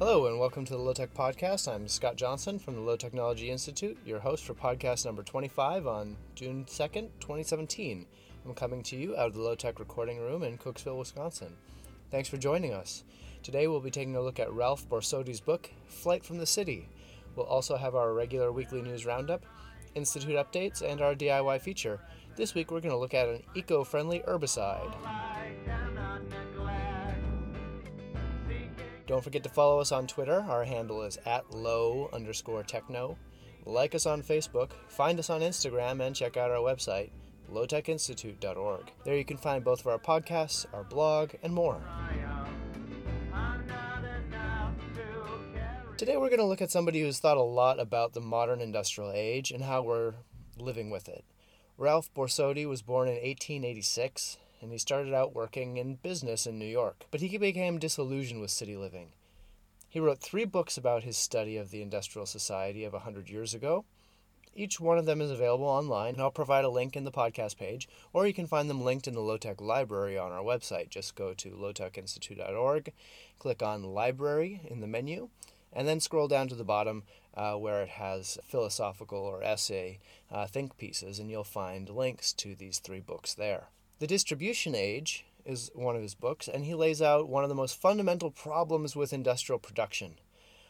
Hello and welcome to the Low Tech Podcast. I'm Scott Johnson from the Low Technology Institute, your host for podcast number 25 on June 2nd, 2017. I'm coming to you out of the Low Tech recording room in Cooksville, Wisconsin. Thanks for joining us. Today we'll be taking a look at Ralph Borsodi's book, Flight from the City. We'll also have our regular weekly news roundup, Institute updates, and our DIY feature. This week we're going to look at an eco friendly herbicide. Don't forget to follow us on Twitter. Our handle is at low underscore techno. Like us on Facebook, find us on Instagram, and check out our website, lowtechinstitute.org. There you can find both of our podcasts, our blog, and more. Today we're going to look at somebody who's thought a lot about the modern industrial age and how we're living with it. Ralph Borsodi was born in 1886 and he started out working in business in New York, but he became disillusioned with city living. He wrote three books about his study of the industrial society of a hundred years ago. Each one of them is available online, and I'll provide a link in the podcast page, or you can find them linked in the Lowtech library on our website. Just go to lowtechinstitute.org, click on Library in the menu, and then scroll down to the bottom uh, where it has philosophical or essay uh, think pieces, and you'll find links to these three books there. The Distribution Age is one of his books, and he lays out one of the most fundamental problems with industrial production.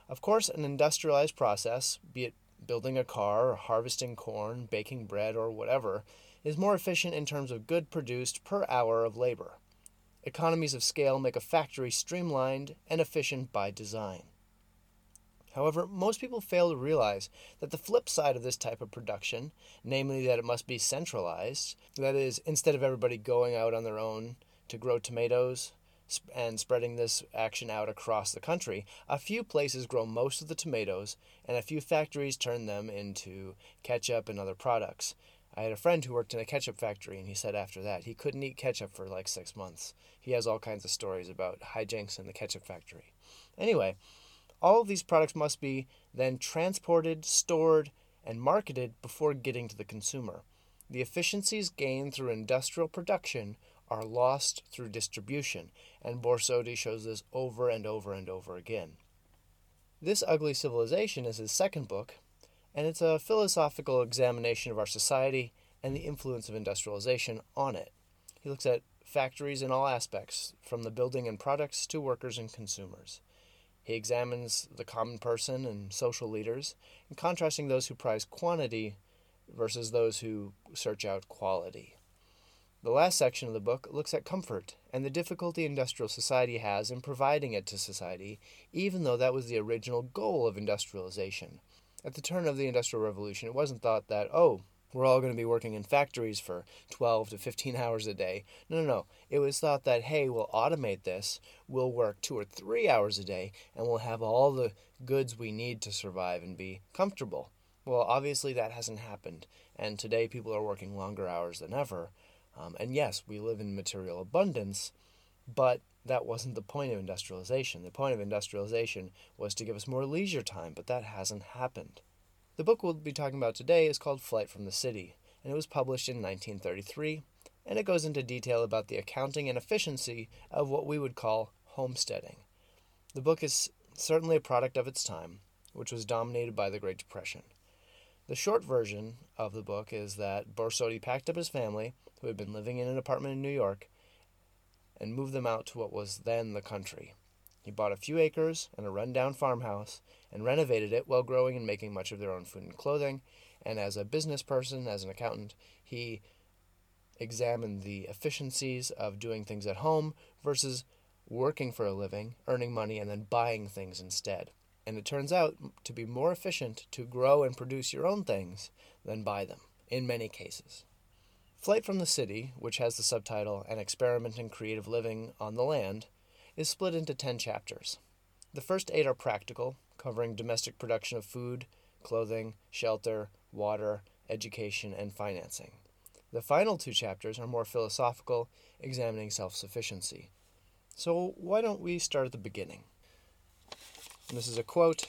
Of course, an industrialized process, be it building a car, harvesting corn, baking bread, or whatever, is more efficient in terms of good produced per hour of labor. Economies of scale make a factory streamlined and efficient by design. However, most people fail to realize that the flip side of this type of production, namely that it must be centralized, that is, instead of everybody going out on their own to grow tomatoes and spreading this action out across the country, a few places grow most of the tomatoes and a few factories turn them into ketchup and other products. I had a friend who worked in a ketchup factory, and he said after that he couldn't eat ketchup for like six months. He has all kinds of stories about hijinks in the ketchup factory. Anyway, all of these products must be then transported, stored, and marketed before getting to the consumer. The efficiencies gained through industrial production are lost through distribution, and Borsodi shows this over and over and over again. This Ugly Civilization is his second book, and it's a philosophical examination of our society and the influence of industrialization on it. He looks at factories in all aspects, from the building and products to workers and consumers. He examines the common person and social leaders, and contrasting those who prize quantity versus those who search out quality. The last section of the book looks at comfort and the difficulty industrial society has in providing it to society, even though that was the original goal of industrialization. At the turn of the Industrial Revolution, it wasn't thought that, oh, we're all going to be working in factories for 12 to 15 hours a day. No, no, no. It was thought that, hey, we'll automate this, we'll work two or three hours a day, and we'll have all the goods we need to survive and be comfortable. Well, obviously that hasn't happened, and today people are working longer hours than ever. Um, and yes, we live in material abundance, but that wasn't the point of industrialization. The point of industrialization was to give us more leisure time, but that hasn't happened. The book we'll be talking about today is called Flight from the City, and it was published in 1933, and it goes into detail about the accounting and efficiency of what we would call homesteading. The book is certainly a product of its time, which was dominated by the Great Depression. The short version of the book is that Borsodi packed up his family, who had been living in an apartment in New York, and moved them out to what was then the country. He bought a few acres and a rundown farmhouse and renovated it while growing and making much of their own food and clothing. And as a business person, as an accountant, he examined the efficiencies of doing things at home versus working for a living, earning money, and then buying things instead. And it turns out to be more efficient to grow and produce your own things than buy them, in many cases. Flight from the City, which has the subtitle An Experiment in Creative Living on the Land, is split into 10 chapters. The first eight are practical, covering domestic production of food, clothing, shelter, water, education, and financing. The final two chapters are more philosophical, examining self sufficiency. So, why don't we start at the beginning? And this is a quote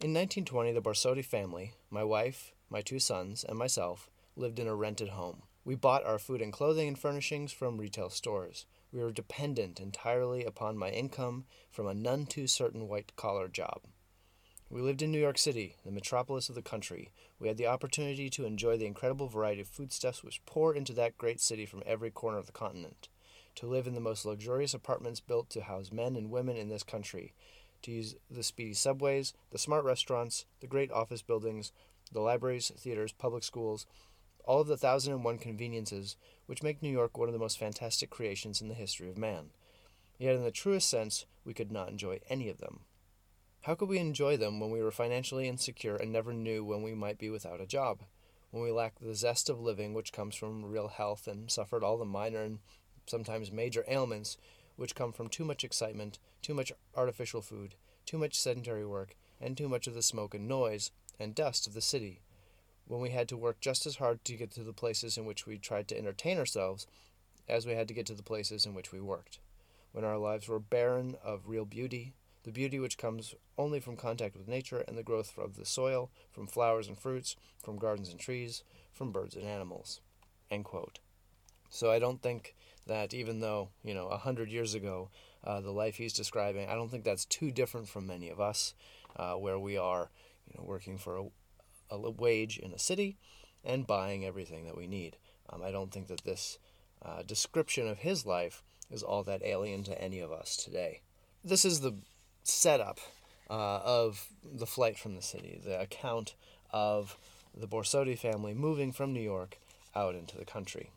In 1920, the Borsodi family, my wife, my two sons, and myself, lived in a rented home. We bought our food and clothing and furnishings from retail stores. We were dependent entirely upon my income from a none too certain white collar job. We lived in New York City, the metropolis of the country. We had the opportunity to enjoy the incredible variety of foodstuffs which pour into that great city from every corner of the continent, to live in the most luxurious apartments built to house men and women in this country, to use the speedy subways, the smart restaurants, the great office buildings, the libraries, theaters, public schools, all of the thousand and one conveniences which make New York one of the most fantastic creations in the history of man. Yet, in the truest sense, we could not enjoy any of them. How could we enjoy them when we were financially insecure and never knew when we might be without a job? When we lacked the zest of living which comes from real health and suffered all the minor and sometimes major ailments which come from too much excitement, too much artificial food, too much sedentary work, and too much of the smoke and noise and dust of the city. When we had to work just as hard to get to the places in which we tried to entertain ourselves as we had to get to the places in which we worked. When our lives were barren of real beauty, the beauty which comes only from contact with nature and the growth of the soil, from flowers and fruits, from gardens and trees, from birds and animals. So I don't think that even though, you know, a hundred years ago, uh, the life he's describing, I don't think that's too different from many of us, uh, where we are, you know, working for a, a, wage in a city and buying everything that we need. Um, I don't think that this uh, description of his life is all that alien to any of us today. This is the setup uh, of the flight from the city, the account of the Borsodi family moving from New York out into the country.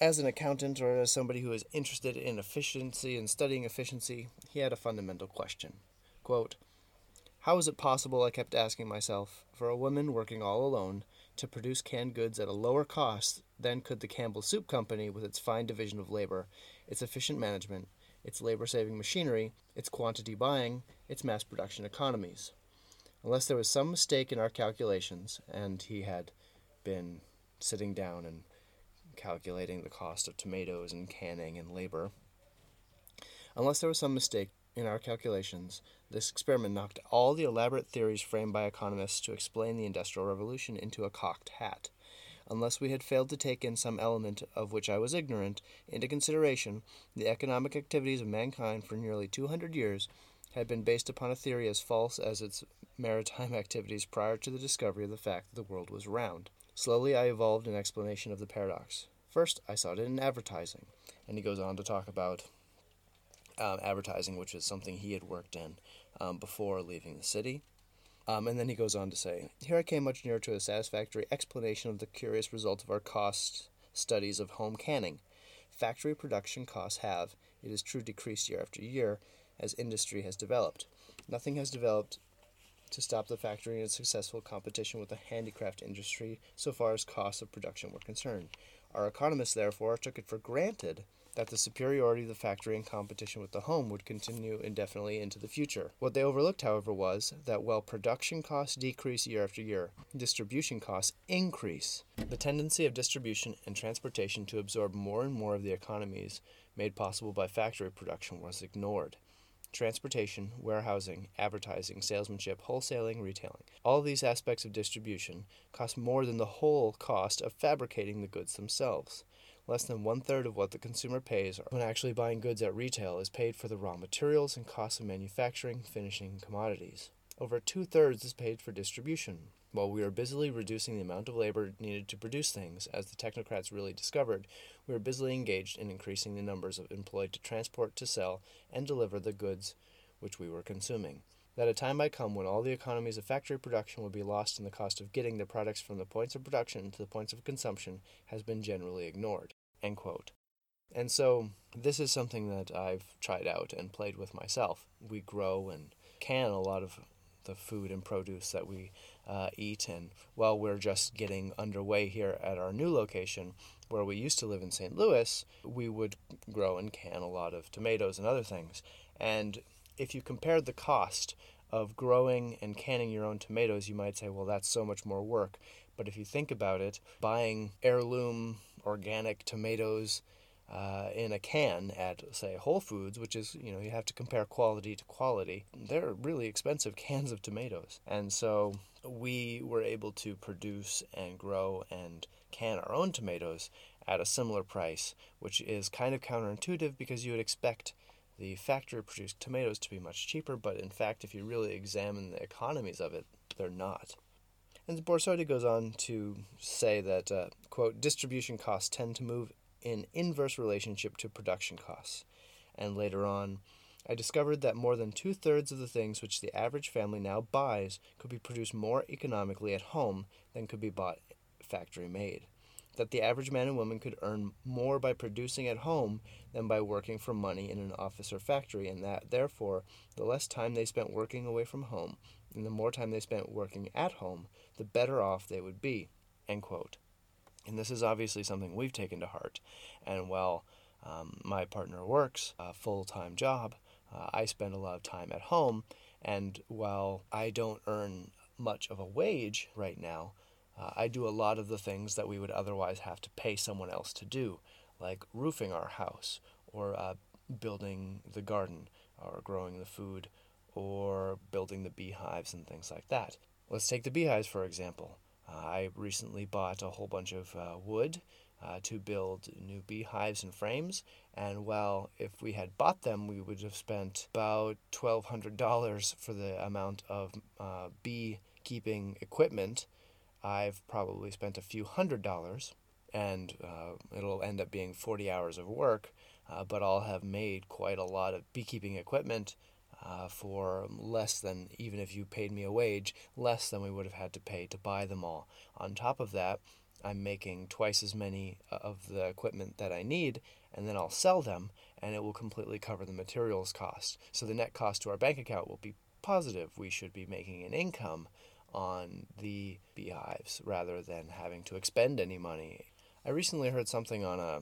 As an accountant or as somebody who is interested in efficiency and studying efficiency, he had a fundamental question. Quote, How is it possible, I kept asking myself, for a woman working all alone to produce canned goods at a lower cost than could the Campbell Soup Company with its fine division of labor, its efficient management, its labor saving machinery, its quantity buying, its mass production economies. Unless there was some mistake in our calculations, and he had been sitting down and calculating the cost of tomatoes and canning and labor, unless there was some mistake in our calculations, this experiment knocked all the elaborate theories framed by economists to explain the Industrial Revolution into a cocked hat unless we had failed to take in some element of which I was ignorant into consideration, the economic activities of mankind for nearly 200 years had been based upon a theory as false as its maritime activities prior to the discovery of the fact that the world was round. Slowly I evolved an explanation of the paradox. First, I saw it in advertising, and he goes on to talk about um, advertising, which is something he had worked in um, before leaving the city. Um, and then he goes on to say, Here I came much nearer to a satisfactory explanation of the curious result of our cost studies of home canning. Factory production costs have, it is true, decreased year after year as industry has developed. Nothing has developed to stop the factory in its successful competition with the handicraft industry so far as costs of production were concerned. Our economists, therefore, took it for granted that the superiority of the factory in competition with the home would continue indefinitely into the future. What they overlooked, however, was that while production costs decrease year after year, distribution costs increase. The tendency of distribution and transportation to absorb more and more of the economies made possible by factory production was ignored. Transportation, warehousing, advertising, salesmanship, wholesaling, retailing. All these aspects of distribution cost more than the whole cost of fabricating the goods themselves. Less than one third of what the consumer pays when actually buying goods at retail is paid for the raw materials and costs of manufacturing, finishing and commodities. Over two thirds is paid for distribution. While we are busily reducing the amount of labor needed to produce things, as the technocrats really discovered, we are busily engaged in increasing the numbers of employed to transport, to sell, and deliver the goods which we were consuming. That a time might come when all the economies of factory production would be lost in the cost of getting the products from the points of production to the points of consumption has been generally ignored. End quote. And so this is something that I've tried out and played with myself. We grow and can a lot of the food and produce that we uh, eat. And while we're just getting underway here at our new location, where we used to live in St. Louis, we would grow and can a lot of tomatoes and other things. And if you compared the cost of growing and canning your own tomatoes, you might say, well, that's so much more work. But if you think about it, buying heirloom organic tomatoes uh, in a can at say Whole Foods, which is you know you have to compare quality to quality. They're really expensive cans of tomatoes, and so we were able to produce and grow and can our own tomatoes at a similar price, which is kind of counterintuitive because you would expect the factory produced tomatoes to be much cheaper, but in fact, if you really examine the economies of it, they're not. And Borsodi goes on to say that, uh, quote, distribution costs tend to move in inverse relationship to production costs. And later on, I discovered that more than two thirds of the things which the average family now buys could be produced more economically at home than could be bought factory made that the average man and woman could earn more by producing at home than by working for money in an office or factory, and that, therefore, the less time they spent working away from home and the more time they spent working at home, the better off they would be. End quote. And this is obviously something we've taken to heart. And while um, my partner works a full time job, uh, I spend a lot of time at home. And while I don't earn much of a wage right now, uh, I do a lot of the things that we would otherwise have to pay someone else to do, like roofing our house, or uh, building the garden, or growing the food, or building the beehives and things like that. Let's take the beehives for example. Uh, I recently bought a whole bunch of uh, wood uh, to build new beehives and frames. And well, if we had bought them, we would have spent about $1,200 for the amount of uh, beekeeping equipment I've probably spent a few hundred dollars, and uh, it'll end up being 40 hours of work, uh, but I'll have made quite a lot of beekeeping equipment uh, for less than, even if you paid me a wage, less than we would have had to pay to buy them all. On top of that, I'm making twice as many uh, of the equipment that I need, and then I'll sell them, and it will completely cover the materials cost. So the net cost to our bank account will be positive. We should be making an income on the beehives rather than having to expend any money. I recently heard something on a,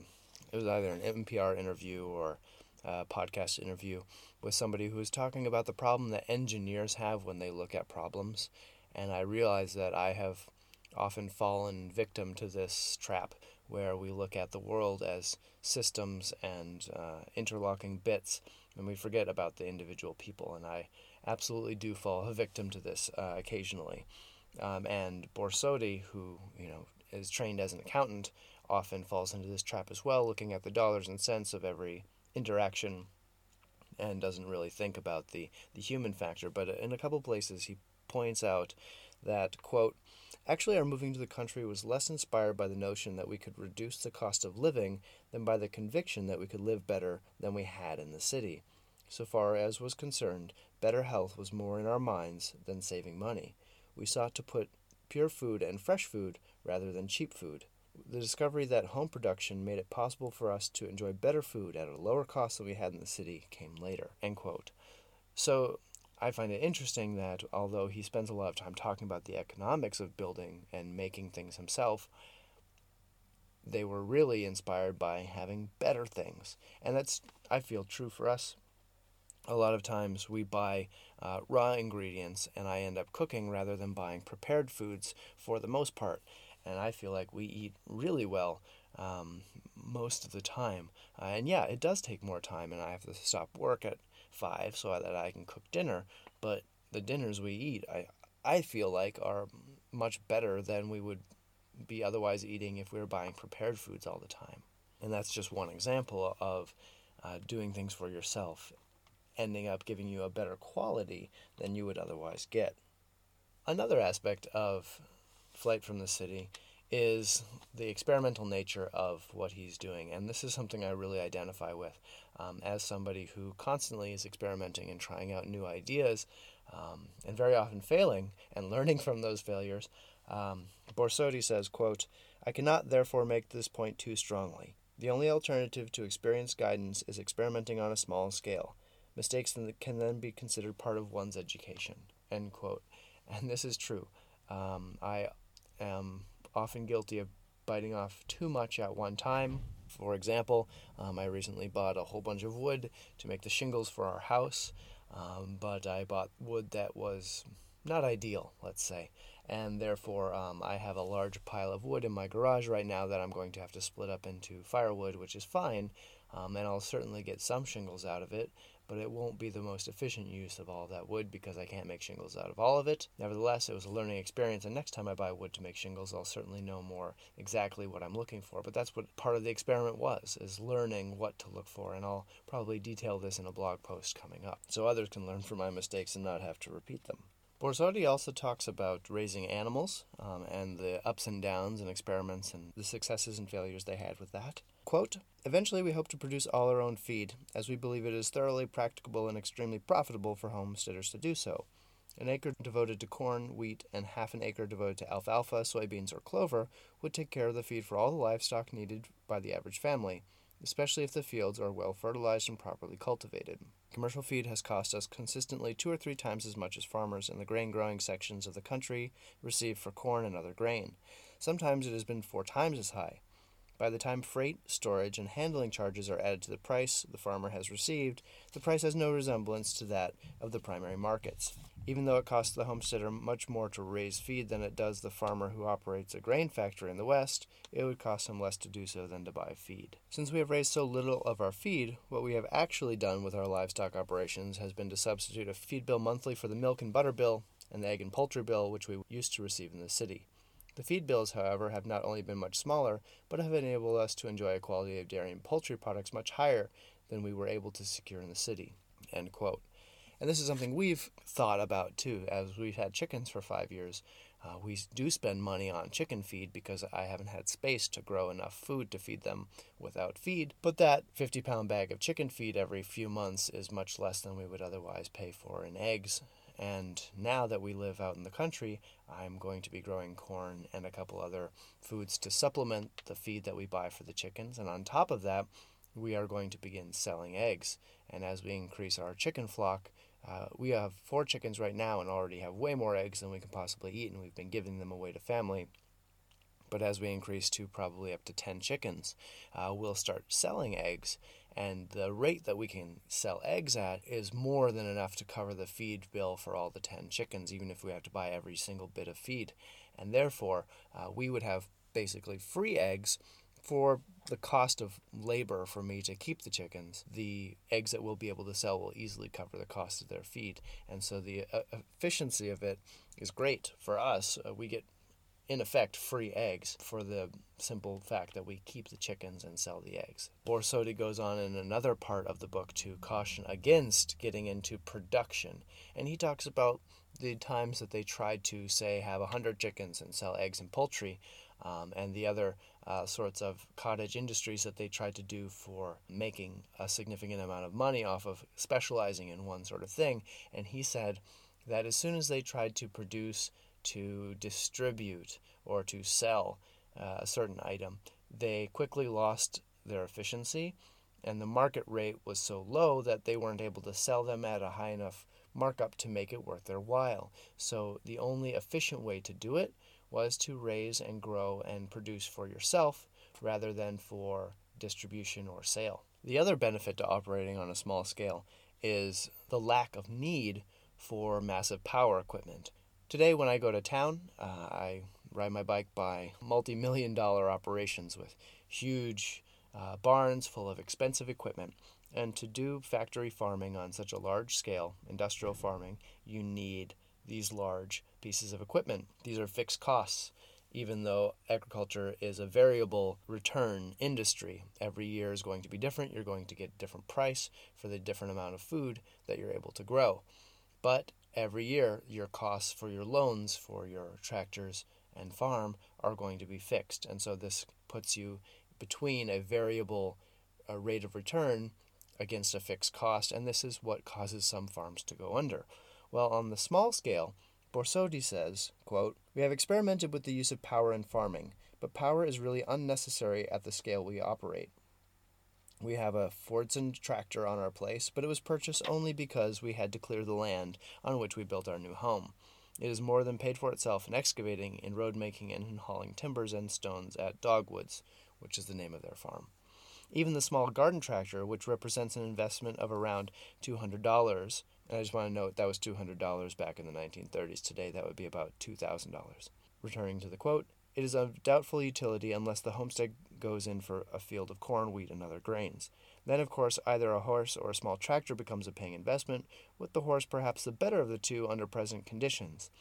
it was either an NPR interview or a podcast interview with somebody who was talking about the problem that engineers have when they look at problems. And I realized that I have often fallen victim to this trap where we look at the world as systems and uh, interlocking bits and we forget about the individual people. And I absolutely do fall a victim to this uh, occasionally. Um, and Borsodi, who you know is trained as an accountant, often falls into this trap as well, looking at the dollars and cents of every interaction, and doesn't really think about the the human factor. But in a couple places, he points out that quote Actually, our moving to the country was less inspired by the notion that we could reduce the cost of living than by the conviction that we could live better than we had in the city. So far as was concerned, better health was more in our minds than saving money. We sought to put pure food and fresh food rather than cheap food. The discovery that home production made it possible for us to enjoy better food at a lower cost than we had in the city came later. End quote. So I find it interesting that although he spends a lot of time talking about the economics of building and making things himself, they were really inspired by having better things. And that's, I feel, true for us a lot of times we buy uh, raw ingredients and I end up cooking rather than buying prepared foods for the most part. And I feel like we eat really well um, most of the time. Uh, and yeah, it does take more time, and I have to stop work at five so that I can cook dinner. But the dinners we eat, I I feel like are much better than we would be otherwise eating if we were buying prepared foods all the time. And that's just one example of uh, doing things for yourself ending up giving you a better quality than you would otherwise get. Another aspect of Flight from the City is the experimental nature of what he's doing. And this is something I really identify with um, as somebody who constantly is experimenting and trying out new ideas um, and very often failing and learning from those failures. Um, Borsodi says, quote, I cannot therefore make this point too strongly. The only alternative to experienced guidance is experimenting on a small scale. Mistakes can then be considered part of one's education. End quote. And this is true. Um, I am often guilty of biting off too much at one time. For example, um, I recently bought a whole bunch of wood to make the shingles for our house, um, but I bought wood that was not ideal, let's say, and therefore um, I have a large pile of wood in my garage right now that I'm going to have to split up into firewood, which is fine, um, and I'll certainly get some shingles out of it, but it won't be the most efficient use of all of that wood because I can't make shingles out of all of it. Nevertheless, it was a learning experience, and next time I buy wood to make shingles, I'll certainly know more exactly what I'm looking for. But that's what part of the experiment was, is learning what to look for, and I'll probably detail this in a blog post coming up, so others can learn from my mistakes and not have to repeat them. Borsodi also talks about raising animals um, and the ups and downs and experiments and the successes and failures they had with that. Quote, Eventually, we hope to produce all our own feed, as we believe it is thoroughly practicable and extremely profitable for homesteaders to do so. An acre devoted to corn, wheat, and half an acre devoted to alfalfa, soybeans, or clover would take care of the feed for all the livestock needed by the average family, especially if the fields are well fertilized and properly cultivated. Commercial feed has cost us consistently two or three times as much as farmers in the grain growing sections of the country receive for corn and other grain. Sometimes it has been four times as high. By the time freight, storage, and handling charges are added to the price the farmer has received, the price has no resemblance to that of the primary markets. Even though it costs the homesteader much more to raise feed than it does the farmer who operates a grain factory in the West, it would cost him less to do so than to buy feed. Since we have raised so little of our feed, what we have actually done with our livestock operations has been to substitute a feed bill monthly for the milk and butter bill and the egg and poultry bill which we used to receive in the city. The feed bills, however, have not only been much smaller, but have enabled us to enjoy a quality of dairy and poultry products much higher than we were able to secure in the city. End quote. And this is something we've thought about too, as we've had chickens for five years. Uh, we do spend money on chicken feed because I haven't had space to grow enough food to feed them without feed. But that 50 pound bag of chicken feed every few months is much less than we would otherwise pay for in eggs. And now that we live out in the country, I'm going to be growing corn and a couple other foods to supplement the feed that we buy for the chickens. And on top of that, we are going to begin selling eggs. And as we increase our chicken flock, uh, we have four chickens right now and already have way more eggs than we can possibly eat, and we've been giving them away to family. But as we increase to probably up to 10 chickens, uh, we'll start selling eggs. And the rate that we can sell eggs at is more than enough to cover the feed bill for all the 10 chickens, even if we have to buy every single bit of feed. And therefore, uh, we would have basically free eggs for the cost of labor for me to keep the chickens, the eggs that we'll be able to sell will easily cover the cost of their feed. And so the uh, efficiency of it is great for us. Uh, we get, in effect, free eggs for the simple fact that we keep the chickens and sell the eggs. Borsodi goes on in another part of the book to caution against getting into production. And he talks about the times that they tried to, say, have 100 chickens and sell eggs and poultry, um, and the other uh, sorts of cottage industries that they tried to do for making a significant amount of money off of specializing in one sort of thing. And he said that as soon as they tried to produce, to distribute, or to sell uh, a certain item, they quickly lost their efficiency, and the market rate was so low that they weren't able to sell them at a high enough markup to make it worth their while. So the only efficient way to do it was to raise and grow and produce for yourself rather than for distribution or sale. The other benefit to operating on a small scale is the lack of need for massive power equipment. Today, when I go to town, uh, I ride my bike by multi million dollar operations with huge uh, barns full of expensive equipment. And to do factory farming on such a large scale, industrial farming, you need these large pieces of equipment. These are fixed costs, even though agriculture is a variable return industry. Every year is going to be different. You're going to get different price for the different amount of food that you're able to grow. But every year, your costs for your loans for your tractors and farm are going to be fixed. And so this puts you between a variable uh, rate of return against a fixed cost, and this is what causes some farms to go under. Well, on the small scale, Borsodi says, quote, We have experimented with the use of power in farming, but power is really unnecessary at the scale we operate. We have a Fordson tractor on our place, but it was purchased only because we had to clear the land on which we built our new home. It is more than paid for itself in excavating, in road making, and in hauling timbers and stones at Dogwoods, which is the name of their farm. Even the small garden tractor, which represents an investment of around $200, and I just want to note that was $200 back in the 1930s. Today, that would be about $2,000. Returning to the quote, it is of doubtful utility unless the homestead goes in for a field of corn, wheat, and other grains. Then, of course, either a horse or a small tractor becomes a paying investment, with the horse perhaps the better of the two under present conditions.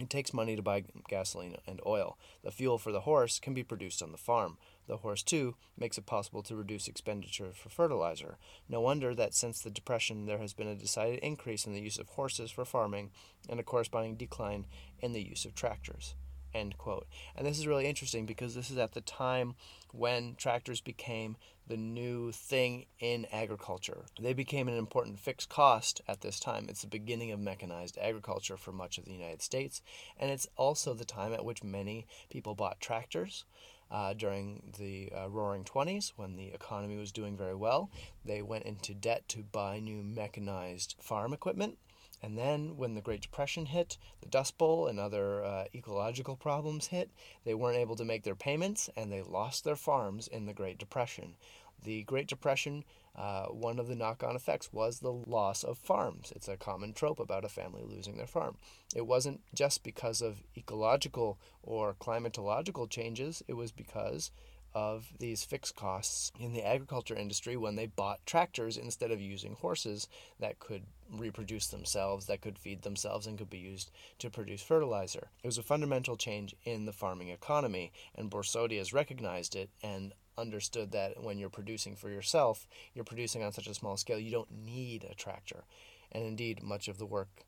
It takes money to buy gasoline and oil. The fuel for the horse can be produced on the farm. The horse, too, makes it possible to reduce expenditure for fertilizer. No wonder that since the Depression there has been a decided increase in the use of horses for farming and a corresponding decline in the use of tractors. End quote. And this is really interesting because this is at the time when tractors became the new thing in agriculture. They became an important fixed cost at this time. It's the beginning of mechanized agriculture for much of the United States, and it's also the time at which many people bought tractors. Uh, during the uh, roaring 20s, when the economy was doing very well, they went into debt to buy new mechanized farm equipment and then, when the Great Depression hit, the Dust Bowl and other uh, ecological problems hit, they weren't able to make their payments and they lost their farms in the Great Depression. The Great Depression, uh, one of the knock on effects was the loss of farms. It's a common trope about a family losing their farm. It wasn't just because of ecological or climatological changes, it was because of these fixed costs in the agriculture industry when they bought tractors instead of using horses that could reproduce themselves, that could feed themselves, and could be used to produce fertilizer. It was a fundamental change in the farming economy, and Borsodi has recognized it and understood that when you're producing for yourself, you're producing on such a small scale, you don't need a tractor. And indeed, much of the work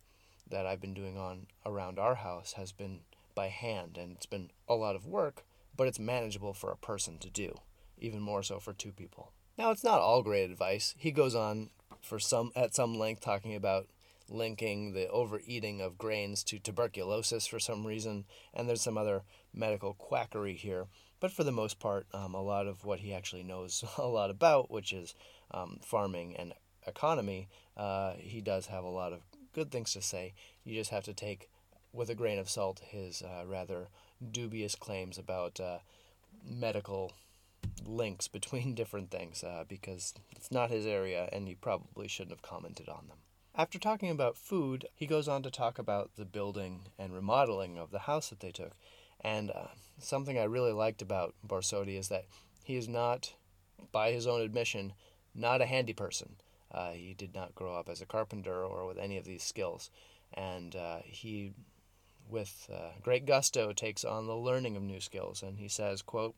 that I've been doing on around our house has been by hand, and it's been a lot of work but it's manageable for a person to do, even more so for two people. Now, it's not all great advice. He goes on for some at some length talking about linking the overeating of grains to tuberculosis for some reason, and there's some other medical quackery here. But for the most part, um, a lot of what he actually knows a lot about, which is um, farming and economy, uh, he does have a lot of good things to say. You just have to take with a grain of salt his uh, rather dubious claims about uh, medical links between different things uh, because it's not his area and he probably shouldn't have commented on them. After talking about food, he goes on to talk about the building and remodeling of the house that they took. And uh, something I really liked about Borsodi is that he is not, by his own admission, not a handy person. Uh, he did not grow up as a carpenter or with any of these skills. And uh, he with uh, great gusto takes on the learning of new skills and he says quote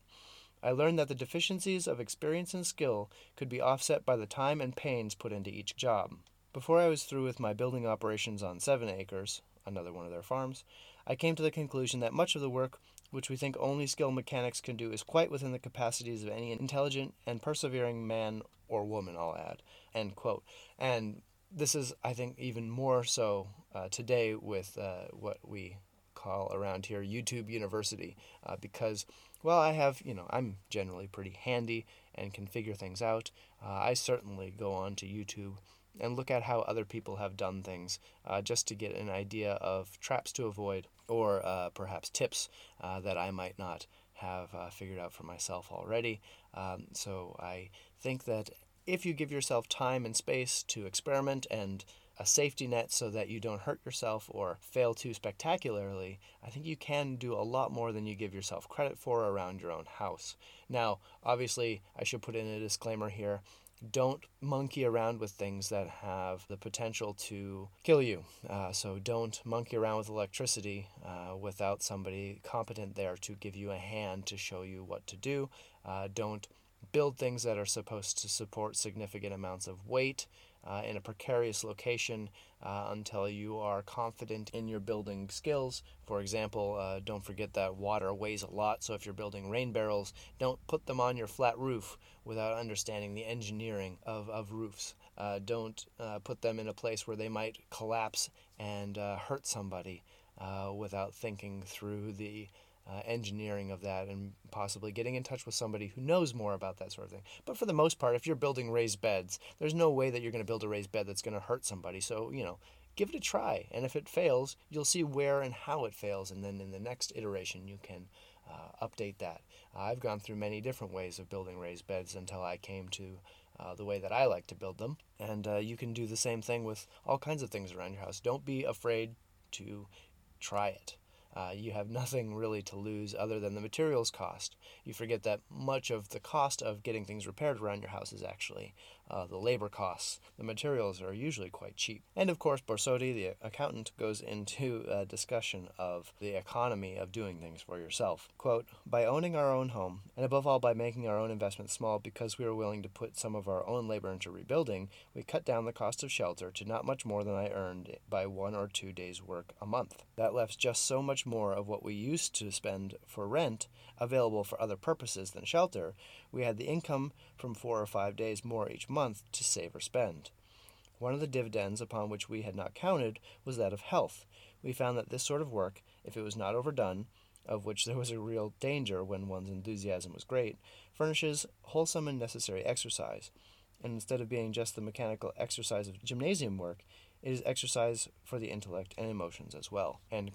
i learned that the deficiencies of experience and skill could be offset by the time and pains put into each job. Before i was through with my building operations on seven acres another one of their farms i came to the conclusion that much of the work which we think only skilled mechanics can do is quite within the capacities of any intelligent and persevering man or woman i'll add end quote. And this is, I think, even more so uh, today with uh, what we call around here YouTube University, uh, because, well, I have, you know, I'm generally pretty handy and can figure things out. Uh, I certainly go on to YouTube and look at how other people have done things uh, just to get an idea of traps to avoid or uh, perhaps tips that I might not have figured out for myself already. Um, so I think that if you give yourself time and space to experiment and a safety net so that you don't hurt yourself or fail too spectacularly, I think you can do a lot more than you give yourself credit for around your own house. Now, obviously, I should put in a disclaimer here. Don't monkey around with things that have the potential to kill you. Uh, so don't monkey around with electricity uh, without somebody competent there to give you a hand to show you what to do. Uh, don't build things that are supposed to support significant amounts of weight uh, in a precarious location uh, until you are confident in your building skills. For example, uh, don't forget that water weighs a lot, so if you're building rain barrels, don't put them on your flat roof without understanding the engineering of, of roofs. Uh, don't uh, put them in a place where they might collapse and uh, hurt somebody without thinking through the uh, engineering of that and possibly getting in touch with somebody who knows more about that sort of thing. But for the most part, if you're building raised beds, there's no way that you're going to build a raised bed that's going to hurt somebody. So, you know, give it a try. And if it fails, you'll see where and how it fails. And then in the next iteration, you can uh, update that. I've gone through many different ways of building raised beds until I came to uh, the way that I like to build them. And uh, you can do the same thing with all kinds of things around your house. Don't be afraid to try it uh, you have nothing really to lose other than the materials cost. You forget that much of the cost of getting things repaired around your house is actually uh, the labor costs. The materials are usually quite cheap. And of course, Borsodi, the accountant, goes into a discussion of the economy of doing things for yourself. Quote, by owning our own home, and above all by making our own investments small because we are willing to put some of our own labor into rebuilding, we cut down the cost of shelter to not much more than I earned by one or two days' work a month. That left just so much more of what we used to spend for rent available for other purposes than shelter. We had the income from four or five days more each month to save or spend. One of the dividends upon which we had not counted was that of health. We found that this sort of work, if it was not overdone, of which there was a real danger when one's enthusiasm was great, furnishes wholesome and necessary exercise. And instead of being just the mechanical exercise of gymnasium work, it is exercise for the intellect and emotions as well. And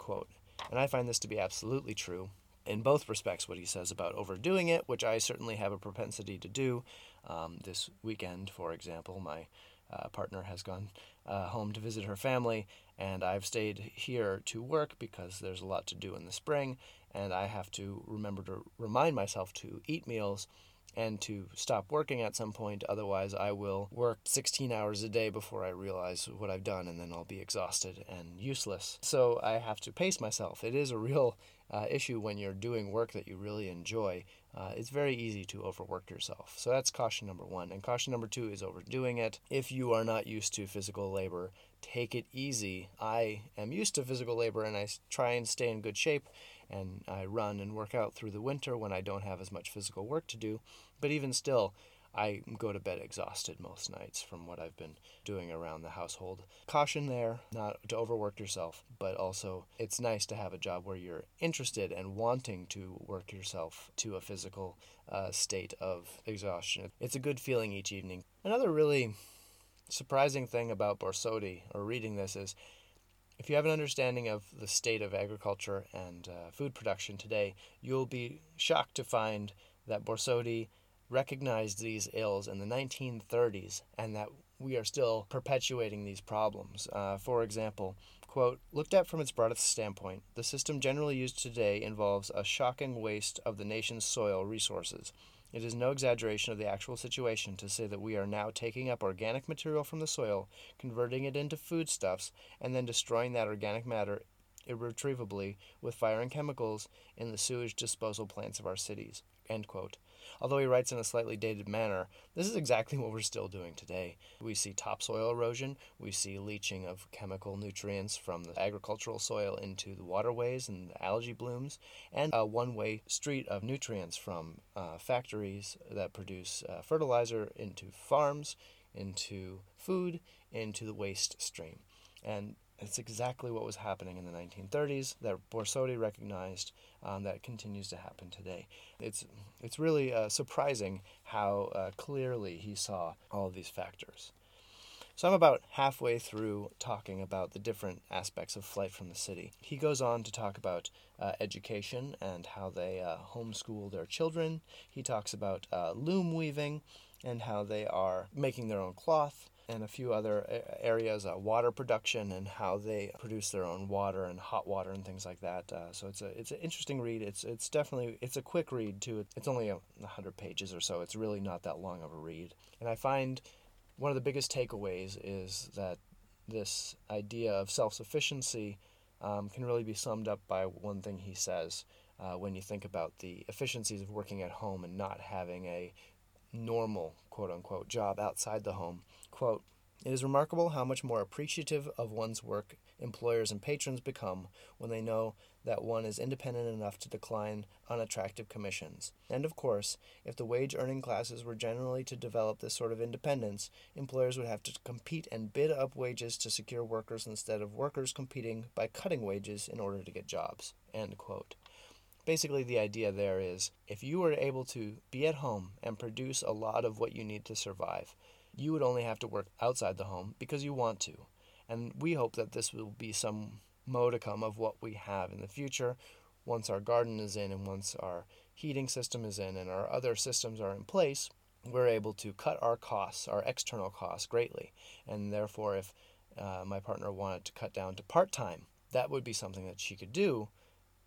I find this to be absolutely true in both respects what he says about overdoing it, which I certainly have a propensity to do. Um, this weekend, for example, my uh, partner has gone uh, home to visit her family, and I've stayed here to work because there's a lot to do in the spring, and I have to remember to remind myself to eat meals and to stop working at some point. Otherwise, I will work 16 hours a day before I realize what I've done, and then I'll be exhausted and useless. So I have to pace myself. It is a real uh, issue when you're doing work that you really enjoy. Uh, it's very easy to overwork yourself. So that's caution number one. And caution number two is overdoing it. If you are not used to physical labor, take it easy. I am used to physical labor and I try and stay in good shape and I run and work out through the winter when I don't have as much physical work to do. But even still, I go to bed exhausted most nights from what I've been doing around the household. Caution there, not to overwork yourself, but also it's nice to have a job where you're interested and wanting to work yourself to a physical uh, state of exhaustion. It's a good feeling each evening. Another really surprising thing about Borsodi, or reading this, is if you have an understanding of the state of agriculture and uh, food production today, you'll be shocked to find that Borsodi recognized these ills in the 1930s and that we are still perpetuating these problems. Uh, for example, quote, looked at from its broadest standpoint, the system generally used today involves a shocking waste of the nation's soil resources. It is no exaggeration of the actual situation to say that we are now taking up organic material from the soil, converting it into foodstuffs, and then destroying that organic matter irretrievably with fire and chemicals in the sewage disposal plants of our cities. Although he writes in a slightly dated manner, this is exactly what we're still doing today. We see topsoil erosion, we see leaching of chemical nutrients from the agricultural soil into the waterways and the algae blooms, and a one way street of nutrients from uh, factories that produce uh, fertilizer into farms, into food, into the waste stream. And it's exactly what was happening in the 1930s that Borsodi recognized um, that continues to happen today. It's, it's really uh, surprising how uh, clearly he saw all of these factors. So I'm about halfway through talking about the different aspects of flight from the city. He goes on to talk about uh, education and how they uh, homeschool their children. He talks about uh, loom weaving and how they are making their own cloth and a few other areas, uh, water production and how they produce their own water and hot water and things like that. Uh, so it's a it's an interesting read. It's it's definitely it's a quick read too. It's only a hundred pages or so. It's really not that long of a read. And I find one of the biggest takeaways is that this idea of self sufficiency um, can really be summed up by one thing he says. Uh, when you think about the efficiencies of working at home and not having a normal quote unquote job outside the home. Quote, it is remarkable how much more appreciative of one's work employers and patrons become when they know that one is independent enough to decline unattractive commissions. And of course, if the wage earning classes were generally to develop this sort of independence, employers would have to compete and bid up wages to secure workers instead of workers competing by cutting wages in order to get jobs. End quote basically the idea there is if you were able to be at home and produce a lot of what you need to survive, you would only have to work outside the home because you want to. And we hope that this will be some modicum of what we have in the future once our garden is in and once our heating system is in and our other systems are in place. We're able to cut our costs, our external costs, greatly. And therefore, if uh, my partner wanted to cut down to part time, that would be something that she could do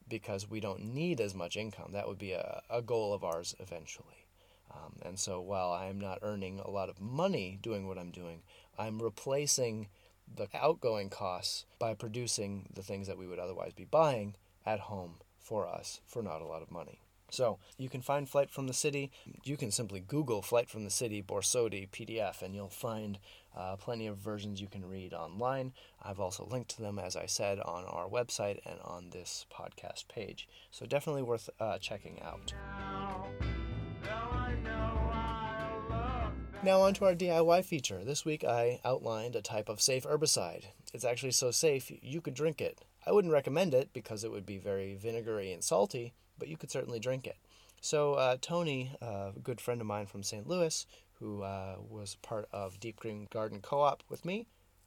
because we don't need as much income. That would be a, a goal of ours eventually. Um, and so while I'm not earning a lot of money doing what I'm doing, I'm replacing the outgoing costs by producing the things that we would otherwise be buying at home for us for not a lot of money. So you can find Flight from the City. You can simply Google Flight from the City Borsodi PDF and you'll find uh, plenty of versions you can read online. I've also linked to them, as I said, on our website and on this podcast page. So definitely worth uh, checking out. Now, on to our DIY feature. This week I outlined a type of safe herbicide. It's actually so safe you could drink it. I wouldn't recommend it because it would be very vinegary and salty, but you could certainly drink it. So, uh, Tony, uh, a good friend of mine from St. Louis, who uh, was part of Deep Green Garden Co op with me,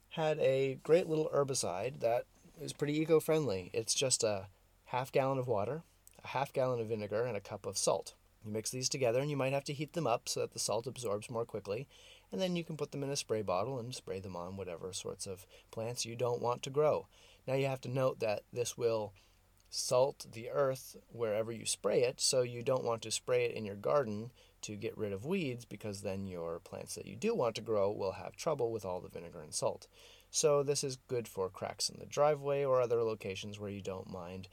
had a great little herbicide that is pretty eco friendly. It's just a half gallon of water, a half gallon of vinegar, and a cup of salt. You mix these together, and you might have to heat them up so that the salt absorbs more quickly. And then you can put them in a spray bottle and spray them on whatever sorts of plants you don't want to grow. Now, you have to note that this will salt the earth wherever you spray it, so you don't want to spray it in your garden to get rid of weeds because then your plants that you do want to grow will have trouble with all the vinegar and salt. So, this is good for cracks in the driveway or other locations where you don't mind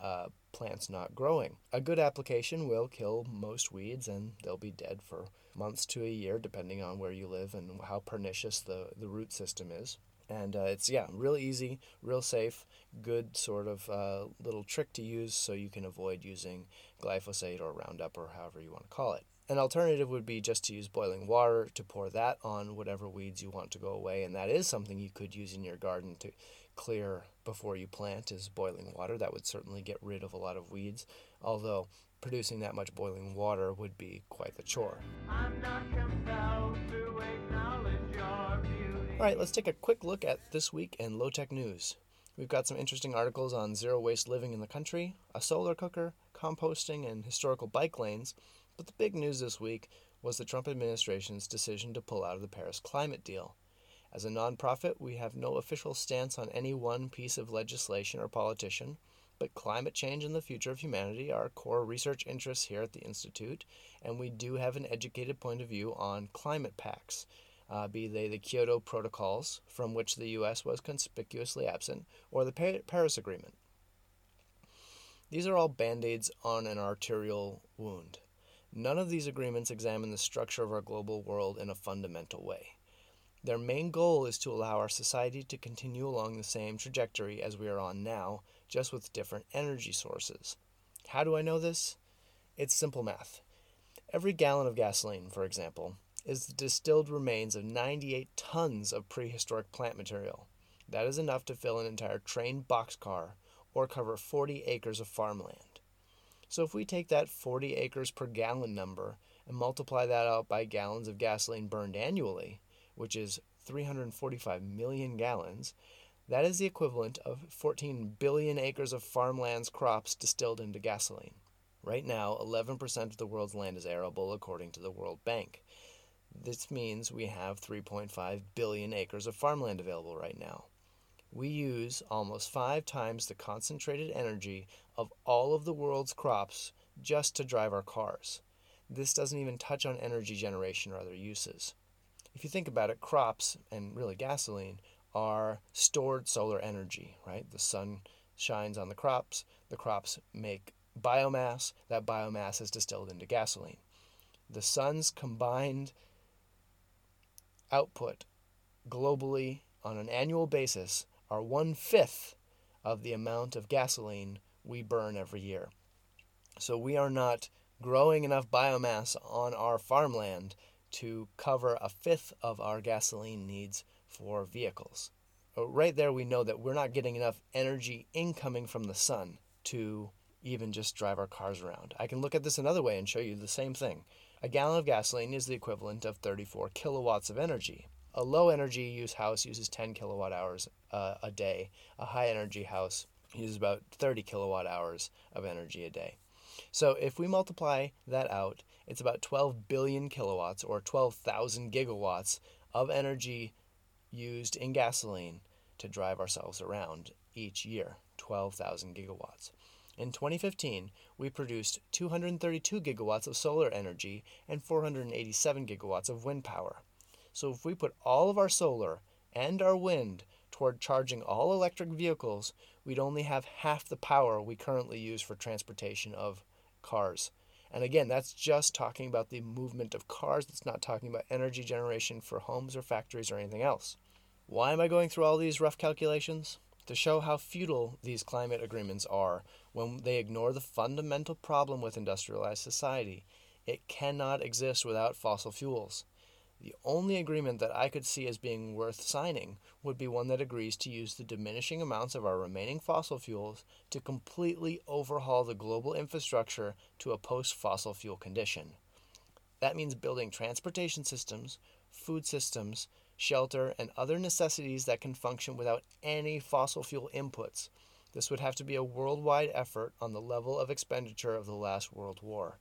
uh, plants not growing. A good application will kill most weeds and they'll be dead for months to a year, depending on where you live and how pernicious the, the root system is. And uh, it's, yeah, real easy, real safe, good sort of uh, little trick to use so you can avoid using glyphosate or Roundup or however you want to call it. An alternative would be just to use boiling water to pour that on whatever weeds you want to go away, and that is something you could use in your garden to clear before you plant is boiling water. That would certainly get rid of a lot of weeds, although producing that much boiling water would be quite the chore. All right, let's take a quick look at this week in low tech news. We've got some interesting articles on zero waste living in the country, a solar cooker, composting, and historical bike lanes. But the big news this week was the Trump administration's decision to pull out of the Paris climate deal. As a nonprofit, we have no official stance on any one piece of legislation or politician, but climate change and the future of humanity are core research interests here at the Institute, and we do have an educated point of view on climate pacts, uh, be they the Kyoto Protocols, from which the U.S. was conspicuously absent, or the Paris Agreement. These are all band aids on an arterial wound. None of these agreements examine the structure of our global world in a fundamental way. Their main goal is to allow our society to continue along the same trajectory as we are on now, just with different energy sources. How do I know this? It's simple math. Every gallon of gasoline, for example, is the distilled remains of 98 tons of prehistoric plant material. That is enough to fill an entire train boxcar or cover 40 acres of farmland. So if we take that 40 acres per gallon number and multiply that out by gallons of gasoline burned annually, which is 345 million gallons, that is the equivalent of 14 billion acres of farmland's crops distilled into gasoline. Right now, 11% of the world's land is arable, according to the World Bank. This means we have 3.5 billion acres of farmland available right now. We use almost five times the concentrated energy of all of the world's crops just to drive our cars. This doesn't even touch on energy generation or other uses if you think about it, crops and really gasoline are stored solar energy, right? The sun shines on the crops, the crops make biomass, that biomass is distilled into gasoline. The sun's combined output globally on an annual basis are one fifth of the amount of gasoline we burn every year. So we are not growing enough biomass on our farmland to cover a fifth of our gasoline needs for vehicles. Uh, right there, we know that we're not getting enough energy incoming from the sun to even just drive our cars around. I can look at this another way and show you the same thing. A gallon of gasoline is the equivalent of 34 kilowatts of energy. A low energy use house uses 10 kilowatt hours uh, a day. A high energy house uses about 30 kilowatt hours of energy a day. So if we multiply that out, it's about 12 billion kilowatts or 12,000 gigawatts of energy used in gasoline to drive ourselves around each year. 12,000 gigawatts. In 2015, we produced 232 gigawatts of solar energy and 487 gigawatts of wind power. So if we put all of our solar and our wind toward charging all electric vehicles, we'd only have half the power we currently use for transportation of cars. And again, that's just talking about the movement of cars. It's not talking about energy generation for homes or factories or anything else. Why am I going through all these rough calculations? To show how futile these climate agreements are when they ignore the fundamental problem with industrialized society. It cannot exist without fossil fuels. The only agreement that I could see as being worth signing would be one that agrees to use the diminishing amounts of our remaining fossil fuels to completely overhaul the global infrastructure to a post fossil fuel condition. That means building transportation systems, food systems, shelter, and other necessities that can function without any fossil fuel inputs. This would have to be a worldwide effort on the level of expenditure of the last World War.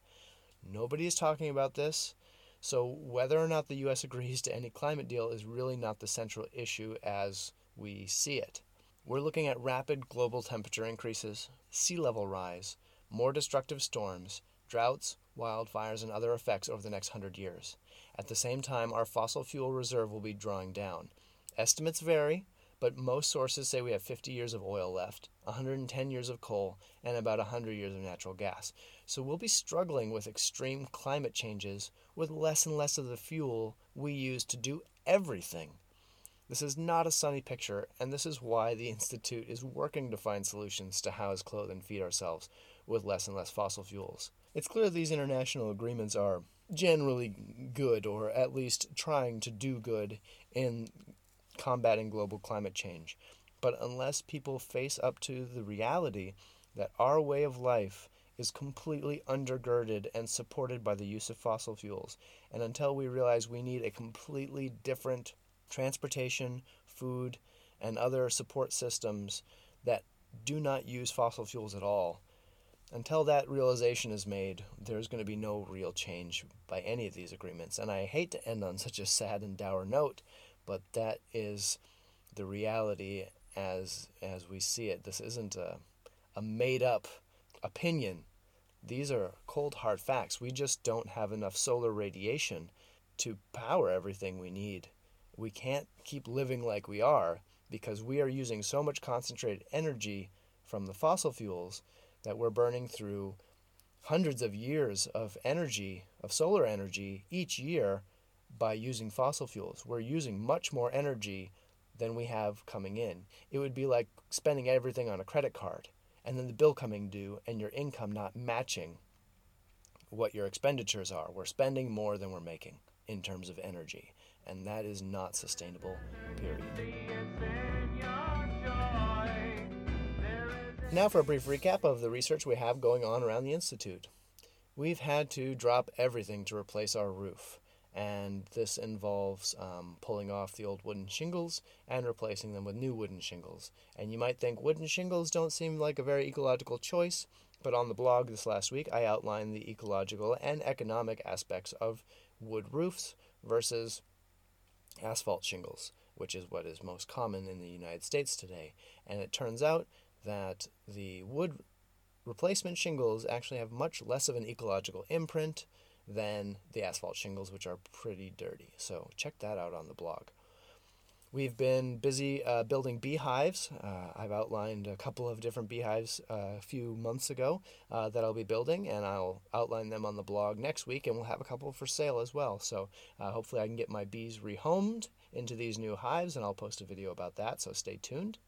Nobody is talking about this. So, whether or not the U.S. agrees to any climate deal is really not the central issue as we see it. We're looking at rapid global temperature increases, sea level rise, more destructive storms, droughts, wildfires, and other effects over the next hundred years. At the same time, our fossil fuel reserve will be drawing down. Estimates vary, but most sources say we have 50 years of oil left, 110 years of coal, and about 100 years of natural gas. So we'll be struggling with extreme climate changes with less and less of the fuel we use to do everything. This is not a sunny picture, and this is why the Institute is working to find solutions to house, clothe, and feed ourselves with less and less fossil fuels. It's clear these international agreements are generally good, or at least trying to do good in combating global climate change. But unless people face up to the reality that our way of life is completely undergirded and supported by the use of fossil fuels, and until we realize we need a completely different transportation, food, and other support systems that do not use fossil fuels at all, until that realization is made, there's going to be no real change by any of these agreements. And I hate to end on such a sad and dour note, but that is the reality as as we see it. This isn't a, a made up opinion. These are cold hard facts. We just don't have enough solar radiation to power everything we need. We can't keep living like we are because we are using so much concentrated energy from the fossil fuels that we're burning through hundreds of years of energy, of solar energy each year by using fossil fuels. We're using much more energy than we have coming in. It would be like spending everything on a credit card and then the bill coming due and your income not matching what your expenditures are. We're spending more than we're making in terms of energy, and that is not sustainable, period. Now, for a brief recap of the research we have going on around the Institute. We've had to drop everything to replace our roof and this involves um, pulling off the old wooden shingles and replacing them with new wooden shingles. And you might think wooden shingles don't seem like a very ecological choice, but on the blog this last week I outlined the ecological and economic aspects of wood roofs versus asphalt shingles, which is what is most common in the United States today. And it turns out that the wood replacement shingles actually have much less of an ecological imprint than the asphalt shingles, which are pretty dirty. So check that out on the blog. We've been busy uh, building beehives. Uh, I've outlined a couple of different beehives uh, a few months ago uh, that I'll be building, and I'll outline them on the blog next week, and we'll have a couple for sale as well. So uh, hopefully, I can get my bees rehomed into these new hives, and I'll post a video about that. So stay tuned.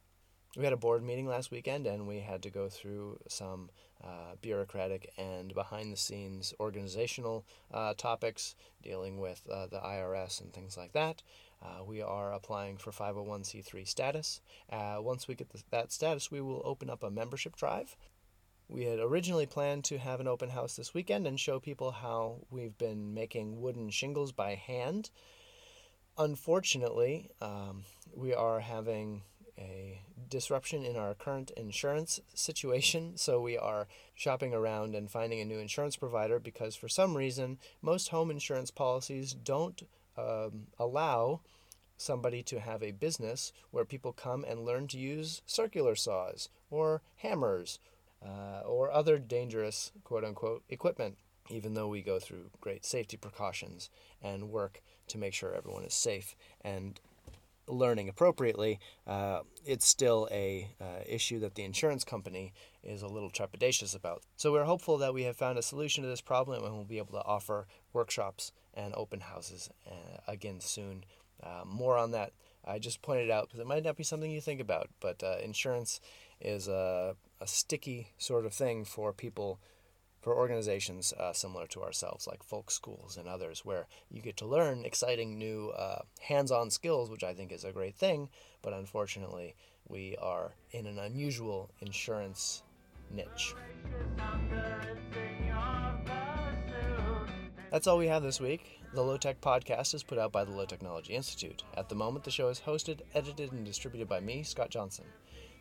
We had a board meeting last weekend, and we had to go through some uh, bureaucratic and behind the scenes organizational uh, topics dealing with uh, the IRS and things like that. Uh, we are applying for 501c3 status. Uh, once we get the, that status, we will open up a membership drive. We had originally planned to have an open house this weekend and show people how we've been making wooden shingles by hand. Unfortunately, um, we are having a disruption in our current insurance situation. So we are shopping around and finding a new insurance provider because for some reason, most home insurance policies don't um, allow somebody to have a business where people come and learn to use circular saws or hammers uh, or other dangerous quote unquote equipment. Even though we go through great safety precautions and work to make sure everyone is safe and learning appropriately, uh, it's still a uh, issue that the insurance company is a little trepidatious about. So we're hopeful that we have found a solution to this problem and we'll be able to offer workshops and open houses uh, again soon. Uh, more on that. I just pointed out because it might not be something you think about, but uh, insurance is a, a sticky sort of thing for people for organizations uh, similar to ourselves, like folk schools and others, where you get to learn exciting new uh, hands on skills, which I think is a great thing. But unfortunately, we are in an unusual insurance niche. That's all we have this week. The Low Tech Podcast is put out by the Low Technology Institute. At the moment, the show is hosted, edited, and distributed by me, Scott Johnson.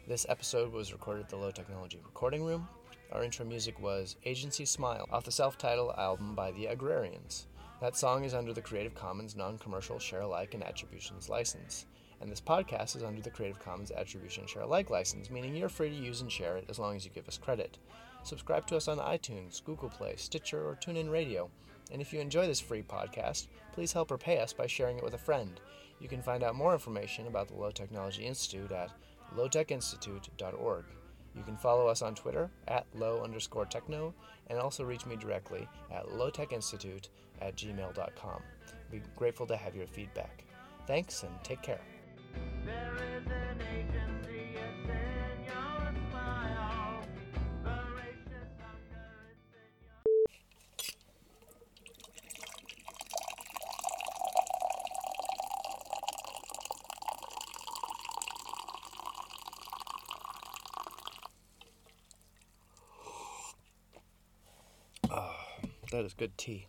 This episode was recorded at the Low Technology Recording Room. Our intro music was Agency Smile off the self titled album by the Agrarians. That song is under the Creative Commons non commercial share alike and attributions license. And this podcast is under the Creative Commons Attribution Share Alike license, meaning you're free to use and share it as long as you give us credit. Subscribe to us on iTunes, Google Play, Stitcher, or TuneIn Radio. And if you enjoy this free podcast, please help repay us by sharing it with a friend. You can find out more information about the Low Technology Institute at lowtechinstitute.org. You can follow us on Twitter at low underscore techno and also reach me directly at lowtechinstitute at gmail.com. Be grateful to have your feedback. Thanks and take care. That is good tea.